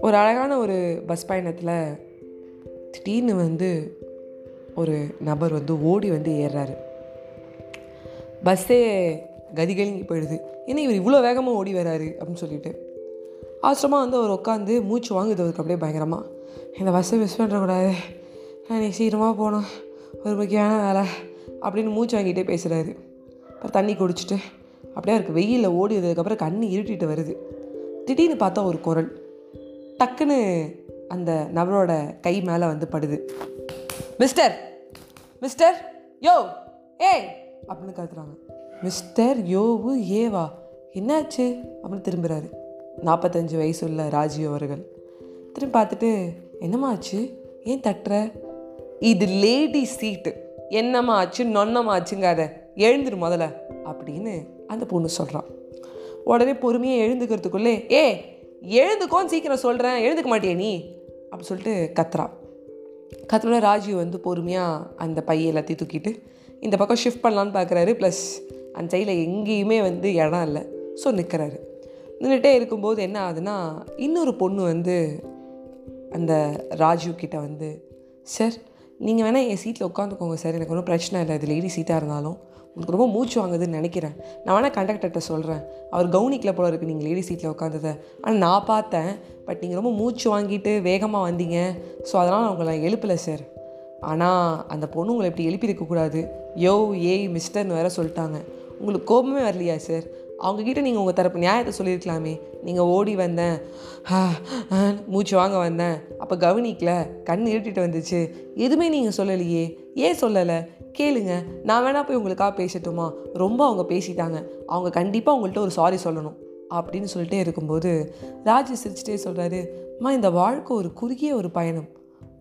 ஒரு அழகான ஒரு பஸ் பயணத்தில் திடீர்னு வந்து ஒரு நபர் வந்து ஓடி வந்து ஏறுறாரு. பஸ்ஸே கதிகலங்கி போயிடுது. ஏன்னா இவர் இவ்வளோ வேகமாக ஓடி வராரு அப்படின்னு சொல்லிட்டு. அவசரமாக வந்து அவர் உட்காந்து மூச்சு வாங்குது. அவருக்கு அப்படியே பயங்கரமாக இந்த பஸ்ஸை மிஸ் பண்ணுறக்கூடாது நான் நீ சீக்கிரமாக போகணும். ஒரு முக்கியமான வேலை. அப்படின்னு மூச்சு வாங்கிட்டே பேசுகிறாரு அப்புறம் தண்ணி குடிச்சிட்டு அப்படியே அவருக்கு வெயிலில் ஓடியதுக்கப்புறம் கண்ணு இருட்டிட்டு வருது. திடீர்னு பார்த்தா ஒரு குரல். டக்குன்னு அந்த நபரோட கை மேலே வந்து படுது. மிஸ்டர் மிஸ்டர் யோ ஏ அப்படின்னு கத்துறாங்க. மிஸ்டர் யோவு ஏவா என்னாச்சு? அப்படின்னு திரும்புகிறாரு நாற்பத்தஞ்சு வயசு உள்ள ராஜீவ் அவர்கள். திரும்பி பார்த்துட்டு என்னம்மா ஆச்சு? ஏன் தட்டுற? இது லேடி சீட்டு. என்னம்மா ஆச்சு நொன்னம்மா ஆச்சுங்காத. எழுந்துரு முதல்ல அப்படின்னு அந்த பொண்ணு சொல்கிறான் உடனே பொறுமையாக எழுந்துக்கிறதுக்குள்ளே ஏ எழுந்துக்கோன்னு சீக்கிரம் சொல்கிறேன் எழுந்துக்க மாட்டியா நீ? அப்படி சொல்லிட்டு கத்துறான் கத்தோட ராஜீவ் வந்து பொறுமையாக அந்த பைய எல்லாத்தையும் தூக்கிட்டு இந்த பக்கம் ஷிஃப்ட் பண்ணலான்னு பார்க்குறாரு ப்ளஸ் அந்த சைடில் எங்கேயுமே வந்து இடம் இல்லை. ஸோ நிற்கிறாரு நின்றுட்டே இருக்கும்போது என்ன ஆகுதுன்னா இன்னொரு பொண்ணு வந்து அந்த ராஜீவ் கிட்ட வந்து சார் நீங்கள் வேணால் என் சீட்டில் உட்காந்துக்கோங்க சார் எனக்கு ஒன்றும் பிரச்சனை இல்லை அது லேடி சீட்டாக இருந்தாலும். உங்களுக்கு ரொம்ப மூச்சு வாங்குதுன்னு நினைக்கிறேன். நான் வேணால் கண்டக்டர்கிட்ட சொல்கிறேன் அவர் கவுனிக்கில் போல இருக்குது நீங்கள் லேடி சீட்டில் உட்காந்ததை ஆனால் நான் பார்த்தேன். பட் நீங்கள் ரொம்ப மூச்சு வாங்கிட்டு வேகமாக வந்தீங்க. ஸோ அதனால் உங்களை எழுப்பலை சார் ஆனால் அந்த பொண்ணு உங்களை இப்படி எழுப்பியிருக்கக்கூடாது யோ ஏய் மிஸ்டர்னு வேற சொல்லிட்டாங்க. உங்களுக்கு கோபமே வரலையா சார் அவங்கக்கிட்ட நீங்கள் உங்கள் தரப்பு நியாயத்தை சொல்லியிருக்கலாமே. நீங்கள் ஓடி வந்தேன். ஆ, மூச்சு வாங்க வந்தேன். அப்போ கவனிக்கல கண் இருட்டிட்டு வந்துச்சு. எதுவுமே நீங்கள் சொல்லலையே. ஏன் சொல்லலை? கேளுங்க. நான் வேணா போய் உங்களுக்காக பேசட்டுமா? ரொம்ப அவங்க பேசிட்டாங்க. அவங்க கண்டிப்பாக உங்கள்கிட்ட ஒரு சாரி சொல்லணும். அப்படின்னு சொல்லிட்டே இருக்கும்போது ராஜ் சிரிச்சிட்டே சொல்கிறாரு அம்மா இந்த வாழ்க்கை ஒரு குறுகிய ஒரு பயணம்.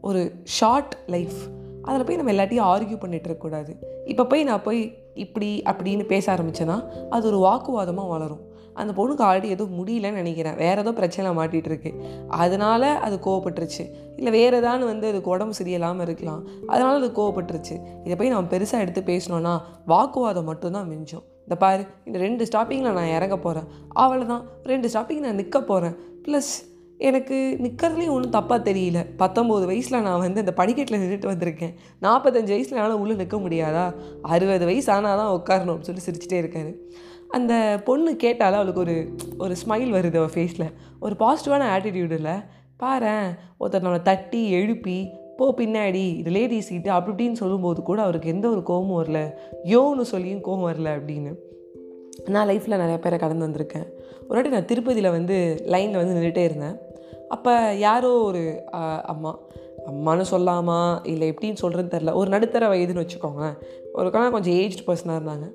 ஒரு ஷார்ட் லைஃப் அதில் போய் நம்ம எல்லாத்தையும் ஆர்கியூ பண்ணிட்டு இருக்கக்கூடாது. இப்போ போய் நான் போய் இப்படி அப்படின்னு பேச ஆரம்பிச்சேன்னா அது ஒரு வாக்குவாதமாக வளரும். அந்த பொண்ணுக்கு ஆல்ரெடி ஏதோ முடியலன்னு நினைக்கிறேன். வேறு ஏதோ பிரச்சனை மாட்டிகிட்டு இருக்கு அதனால் அது கோவப்பட்டுருச்சு. இல்லை வேறு ஏதாவது வந்து அதுக்கு உடம்பு சரியில்லாமல் இருக்கலாம். அதனால் அது கோவப்பட்டுருச்சு. இதை போய் நம்ம பெருசாக எடுத்து பேசினோன்னா வாக்குவாதம் மட்டும்தான் மிஞ்சும். இந்த பாரு இந்த ரெண்டு ஸ்டாப்பிங்கில் நான் இறங்க போகிறேன் அவ்வளோதான் ரெண்டு ஸ்டாப்பிங் நான் நிற்க போகிறேன் ப்ளஸ் எனக்கு நிற்கிறதுலேயும் ஒன்றும் தப்பாக தெரியல. பத்தொம்போது வயசில் நான் வந்து இந்த படிக்கட்டில் நின்றுட்டு வந்திருக்கேன். நாற்பத்தஞ்சு வயசில் என்னால் உள்ளே நிற்க முடியாதா? அறுபது வயசு ஆனால் தான் உட்காரணும் அப்படின்னு சொல்லி சிரிச்சிட்டே இருக்காரு. அந்த பொண்ணு கேட்டாலும் அவளுக்கு ஒரு ஒரு ஸ்மைல் வருது அவள் ஃபேஸில் ஒரு பாசிட்டிவான ஆட்டிடியூட் இல்லை. பாரேன் ஒருத்தர் நம்மளை தட்டி எழுப்பி போ பின்னாடி இது லேடி சீட்டு அப்படி இப்படின்னு சொல்லும்போது கூட அவருக்கு எந்த ஒரு கோபமும் வரல. யோன்னு சொல்லியும் கோபம் வரல அப்படின்னு. நான் லைஃப்பில் நிறைய பேரை கடந்து வந்திருக்கேன். ஒரு வாட்டி நான் திருப்பதியில் வந்து லைனில் வந்து நின்றுட்டே இருந்தேன். அப்போ யாரோ ஒரு அம்மா அம்மானு சொல்லாமா இல்லை எப்படின்னு சொல்கிறேன்னு தெரில ஒரு நடுத்தர வயதுன்னு வச்சுக்கோங்களேன். ஒரு கொஞ்சம் ஏஜ்டு பர்சனாக இருந்தாங்க.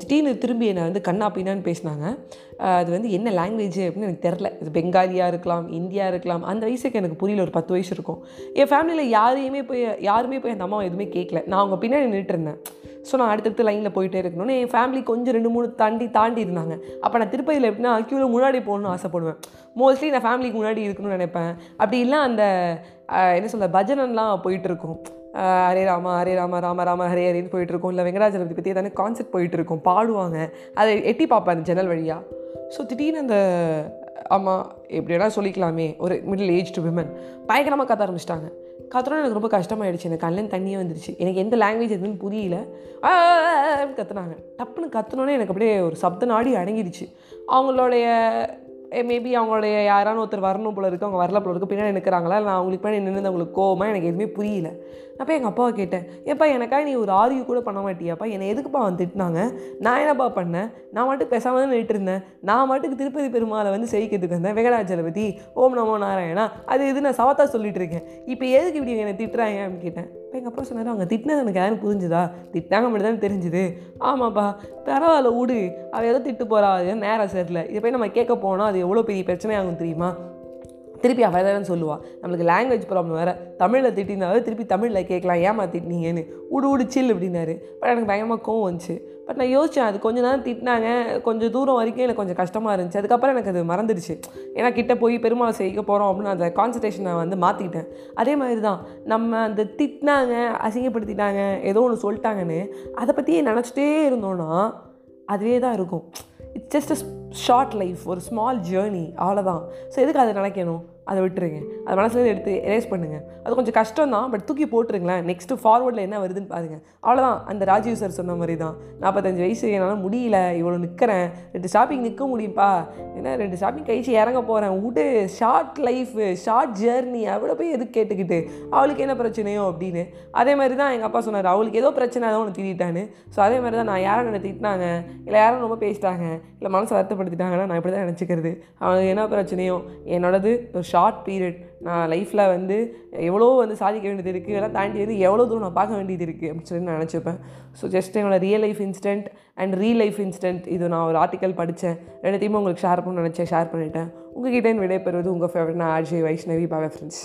திடீர்னு திரும்பி என்னை வந்து கண்ணா பின்னான்னு பேசினாங்க. அது வந்து என்ன லாங்குவேஜ் அப்படின்னு எனக்கு தெரில இது பெங்காலியாக இருக்கலாம் இந்தியா இருக்கலாம் அந்த வயசுக்கு எனக்கு புரியல ஒரு பத்து வயசு இருக்கும். என் ஃபேமிலியில் யாரையுமே போய் யாருமே போய் அந்த அம்மா எதுவுமே கேட்கல நான் அவங்க பின்னாடி நின்றுட்டுருந்தேன் ஸோ நான் அடுத்தடுத்து லைனில் போயிட்டே இருக்கணும்னு என் ஃபேமிலி கொஞ்சம் ரெண்டு மூணு தாண்டி தாண்டி இருந்தாங்க. அப்போ நான் திருப்பதியில் எப்படின்னா க்யூவில் முன்னாடி போகணும்னு ஆசைப்படுவேன். மோஸ்ட்லி நான் ஃபேமிலிக்கு முன்னாடி இருக்கணும்னு நினைப்பேன். அப்படி இல்லை அந்த என்ன சொல்ல பஜனன்லாம் போயிட்டு இருக்கும். ஹரே ராமா ஹரே ராமா ராம ராம ஹரே ஹரேன்னு போயிட்டுருக்கோம். இல்லை வெங்கடாஜலபதி பற்றி ஏதாவது கான்செப்ட் போயிட்டுருக்கோம். பாடுவாங்க. அதை எட்டி பார்ப்பேன் அந்த ஜன்னல் வழியாக ஸோ திடீர்னு அந்த ஆமாம் எப்படி வேணால் சொல்லிக்கலாமே ஒரு மிடில் ஏஜ்டு விமன் பயங்கரமாக கத்த ஆரம்பிச்சிட்டாங்க. கத்துறோம் எனக்கு ரொம்ப கஷ்டமாயிடுச்சு. எனக்கு கண்ணில் தண்ணியே வந்துருச்சு. எனக்கு எந்த லாங்குவேஜ் எதுன்னு புரியல. கத்துனாங்க. டப்புன்னு கத்துனோன்னே எனக்கு அப்படியே ஒரு சப்த நாடி அடங்கிடுச்சு. அவங்களுடைய Eh, மேபி அவங்களுடைய யாரான ஒருத்தர் வரணும் போல இருக்கு. அவங்க வரல போல இருக்கு. பின்னாடி நிற்கிறாங்களா இல்லை நான் அவங்களுக்கு பின்னாடி நின்று அவங்களுக்கு கோவமா? எனக்கு எதுவுமே புரியல. நான் போய் எங்கள் அப்பாவை கேட்டேன். ஏப்பா எனக்காக நீ ஒரு ஆர்கியூ கூட பண்ண மாட்டியாப்பா? என்னை எதுக்குப்பா வந்து திட்டினாங்க? நான் என்னப்பா பண்ணேன்? நான் மட்டும் பேசாமல் தான் நின்றுட்டு நான் மட்டுக்கு திருப்பதி பெருமாளை வந்து செய்கிறதுக்கு வந்தேன். வெங்கடாச்சலபதி ஓம் நமோ நாராயணா. அது இது நான் சவத்தா சொல்லிட்டு இருக்கேன். இப்போ எதுக்கு இப்படி என்னை திட்டுறாங்க அப்படின்னு கேட்டேன். இப்போ எங்கள் அப்பா சொன்னார் அவங்க திட்டினது எனக்கு யாரும் புரிஞ்சுதா? திட்டாங்க மட்டும் தான் தெரிஞ்சுது. ஆமாப்பா பரவாயில்ல விடு. அவள் ஏதோ திட்டு போகிறா அது ஏதோ நேரம் சரியில்லை இதை போய் நம்ம கேட்க போனால் அது எவ்வளோ பெரிய பிரச்சனையாகும் தெரியுமா? திருப்பி அவள் தானே சொல்லுவாள் நம்மளுக்கு லாங்குவேஜ் ப்ராப்ளம் வேறு. தமிழில் திட்டினாலும் திருப்பி தமிழில் கேட்கலாம். ஏமா திட்டினீங்கன்னு உடு உடு சில் அப்படின்னாரு. பட் எனக்கு பயங்கரமாக கோவம் வந்துச்சு. பட் நான் யோசித்தேன் அது கொஞ்ச நேரம் திட்டினாங்க. கொஞ்சம் தூரம் வரைக்கும் எனக்கு கொஞ்சம் கஷ்டமாக இருந்துச்சு. அதுக்கப்புறம் எனக்கு அது மறந்துடுச்சு. ஏன்னா கிட்ட போய் பெருமாள் செய்ய போகிறோம் அப்படின்னு அந்த கான்சன்ட்ரேஷன் நான் வந்து மாற்றிக்கிட்டேன் அதே மாதிரி தான் நம்ம அந்த திட்டினாங்க அசிங்கப்படுத்திட்டாங்க ஏதோ ஒன்று சொல்லிட்டாங்கன்னு அதை பற்றியே நினச்சிட்டே இருந்தோன்னா அதுவே தான் இருக்கும். ஜஸ்ட் அ ஷார்ட் லைஃப் ஒரு ஸ்மால் ஜேர்னி அவ்வளோதான் ஸோ எதுக்கு அதை நினைக்கணும்? அதை விட்டுருங்க. அது மனசுலேருந்து எடுத்து எரேஸ் பண்ணுங்கள் அது கொஞ்சம் கஷ்டம் தான் பட் தூக்கி போட்டுருங்களேன். நெக்ஸ்ட்டு ஃபார்வர்டில் என்ன வருதுன்னு பாருங்கள் அவ்வளோதான் அந்த ராஜீவ் சார் சொன்ன மாதிரி தான் நாற்பத்தஞ்சு வயசு என்னால் முடியல. இவ்வளோ நிற்கிறேன் ரெண்டு ஷாப்பிங் நிற்க முடியும்ப்பா ஏன்னா ரெண்டு ஷாப்பிங் கழிச்சு இறங்க போகிறேன் விட்டு ஷார்ட் லைஃபு ஷார்ட் ஜேர்னி அவ்வளோ போய் எதுக்கு கேட்டுக்கிட்டு? அவளுக்கு என்ன பிரச்சனையோ அப்படின்னு. அதே மாதிரி தான் எங்கள் அப்பா சொன்னார். அவளுக்கு ஏதோ பிரச்சனை தான் ஒன்று திட்டான்னு ஸோ அதே மாதிரி தான் நான் யாரும் என்ன திட்டினாங்க? இல்லை யாரும் ரொம்ப பேசிட்டாங்க. இல்லை மனசை வருத்தப்படுத்திட்டாங்கன்னா நான் இப்படி தான் நினச்சிக்கிறது. அவனுக்கு என்ன பிரச்சனையோ? என்னோடது ஒரு ஷார்ட் பீரியட் நான் லைஃப்பில் வந்து எவ்வளோ வந்து சாதிக்க வேண்டியது இருக்குது இதெல்லாம் தாண்டி வந்து எவ்வளோ தூரம் நான் பார்க்க வேண்டியது இருக்குது அப்படின்னு சொல்லி நான் நினச்சிப்பேன். ஸோ ஜஸ்ட் என்னோட real life instant and reel life instant இது நான் ஒரு ஆர்டிக்கல் படித்தேன் ரெண்டுத்தையுமே உங்களுக்கு ஷேர் பண்ண நினச்சேன் ஷேர் பண்ணிட்டேன். உங்ககிட்ட விடைபெறுவது உங்கள் ஃபேவரட் நான் ஆர்ஜே வைஷ்ணவி பாவே ஃப்ரெண்ட்ஸ்